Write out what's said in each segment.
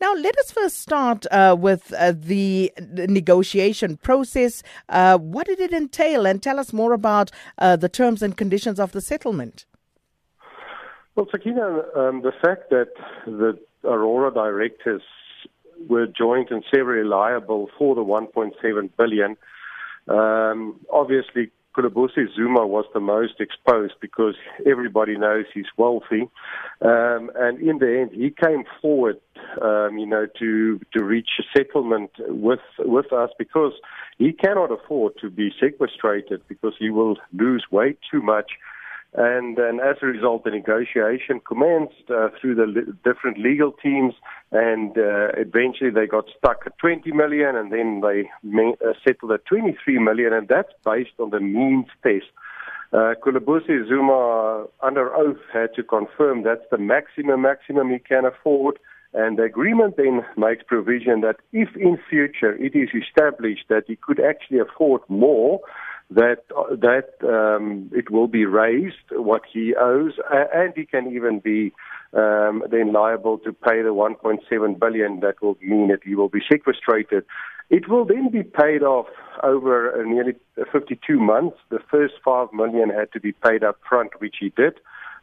Now, let us first start uh, with uh, the negotiation process. Uh, what did it entail? And tell us more about uh, the terms and conditions of the settlement. Well, Sakina, um, the fact that the Aurora directors were joint and severally liable for the 1.7 billion um, obviously Khulubuse Zuma was the most exposed because everybody knows he's wealthy, um, and in the end, he came forward, um, you know, to to reach a settlement with with us because he cannot afford to be sequestrated because he will lose way too much and, then as a result, the negotiation commenced uh, through the different legal teams, and uh, eventually they got stuck at 20 million, and then they uh, settled at 23 million, and that's based on the means test. Uh, Khulubuse Zuma, under oath, had to confirm that's the maximum maximum he can afford. And the agreement then makes provision that if in future it is established that he could actually afford more, that that um, it will be raised what he owes, and he can even be um, then liable to pay the 1.7 billion. That will mean that he will be sequestrated. It will then be paid off over nearly 52 months. The first five million had to be paid up front, which he did.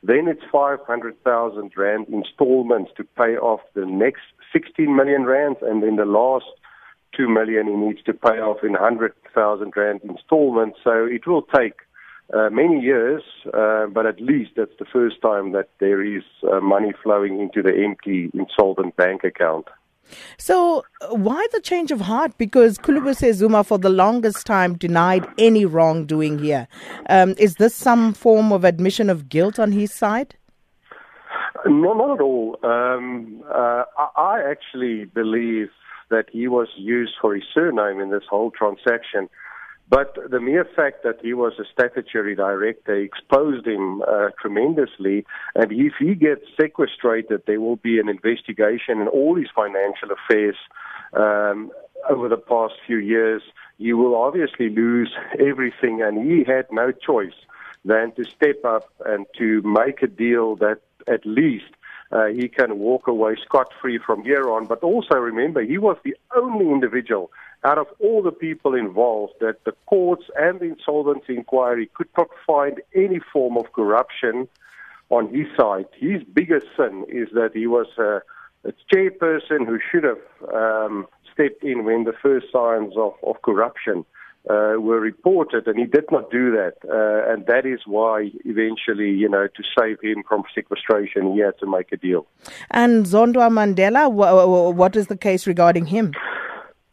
Then it's 500,000 rand installments to pay off the next 16 million rands, and then the last two million he needs to pay off in hundred thousand rand installments. So it will take uh, many years, uh, but at least that's the first time that there is uh, money flowing into the empty insolvent bank account. So, why the change of heart? Because Khulubuse Zuma, for the longest time, denied any wrongdoing here. Um, is this some form of admission of guilt on his side? No, not at all. Um, uh, I actually believe that he was used for his surname in this whole transaction. But the mere fact that he was a statutory director exposed him uh, tremendously. And if he gets sequestrated, there will be an investigation in all his financial affairs um, over the past few years. He will obviously lose everything, and he had no choice than to step up and to make a deal that at least uh, he can walk away scot free from here on. But also remember, he was the only individual out of all the people involved that the courts and the insolvency inquiry could not find any form of corruption on his side. His biggest sin is that he was a, a chairperson who should have um, stepped in when the first signs of, of corruption uh, were reported, and he did not do that. Uh, and that is why, eventually, you know, to save him from sequestration, he had to make a deal. And Zondwa Mandela, what is the case regarding him?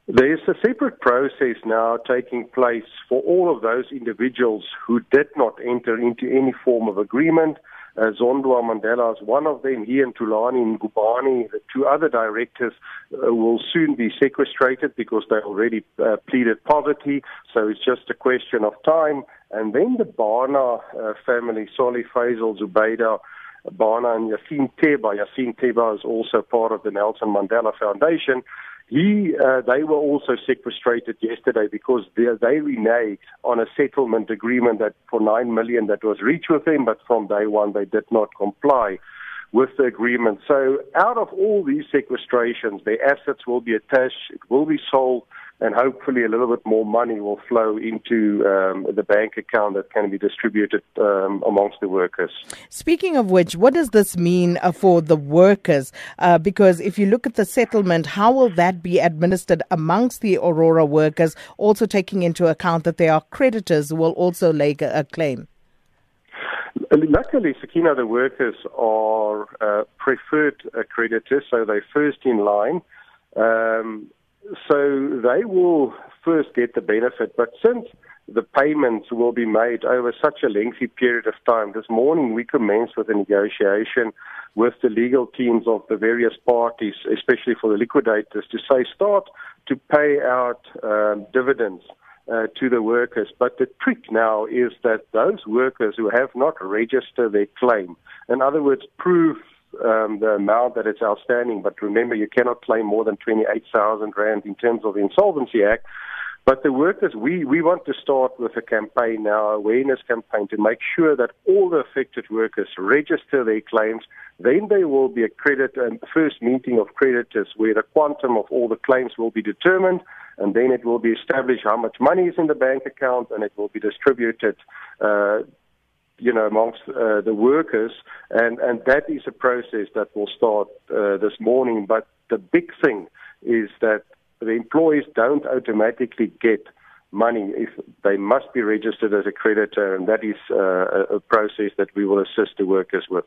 There's a separate process now taking place for all of those individuals who did not enter into any form of agreement uh, Zondwa Mandela is one of them. He and Thulani Ngubane, the two other directors, uh, will soon be sequestrated because they already uh, pleaded poverty. So it's just a question of time. And then the Bhana uh, family, Soli Faisal Zubaydah, Bhana and Yassine Teba. Yassine Teba is also part of the Nelson Mandela Foundation. He, uh, they were also sequestrated yesterday because they, they reneged on a settlement agreement that for nine million that was reached with them, but from day one they did not comply with the agreement. So, out of all these sequestrations, their assets will be attached, it will be sold and hopefully a little bit more money will flow into um, the bank account that can be distributed um, amongst the workers. Speaking of which, what does this mean uh, for the workers? Uh, because if you look at the settlement, how will that be administered amongst the Aurora workers, also taking into account that there are creditors who will also lay a claim? Luckily, Sakina, the workers are uh, preferred creditors, so they're first in line. Um, so they will first get the benefit, but since the payments will be made over such a lengthy period of time, this morning we commenced with a negotiation with the legal teams of the various parties, especially for the liquidators, to say start to pay out um, dividends. Uh, to the workers. But the trick now is that those workers who have not registered their claim, in other words, prove um, the amount that it's outstanding. But remember, you cannot claim more than 28,000 Rand in terms of the Insolvency Act. But the workers, we, we want to start with a campaign now, awareness campaign, to make sure that all the affected workers register their claims. Then there will be a credit and first meeting of creditors where the quantum of all the claims will be determined, and then it will be established how much money is in the bank account, and it will be distributed. Uh, you know, amongst uh, the workers, and, and that is a process that will start uh, this morning. But the big thing is that the employees don't automatically get money if they must be registered as a creditor, and that is uh, a process that we will assist the workers with.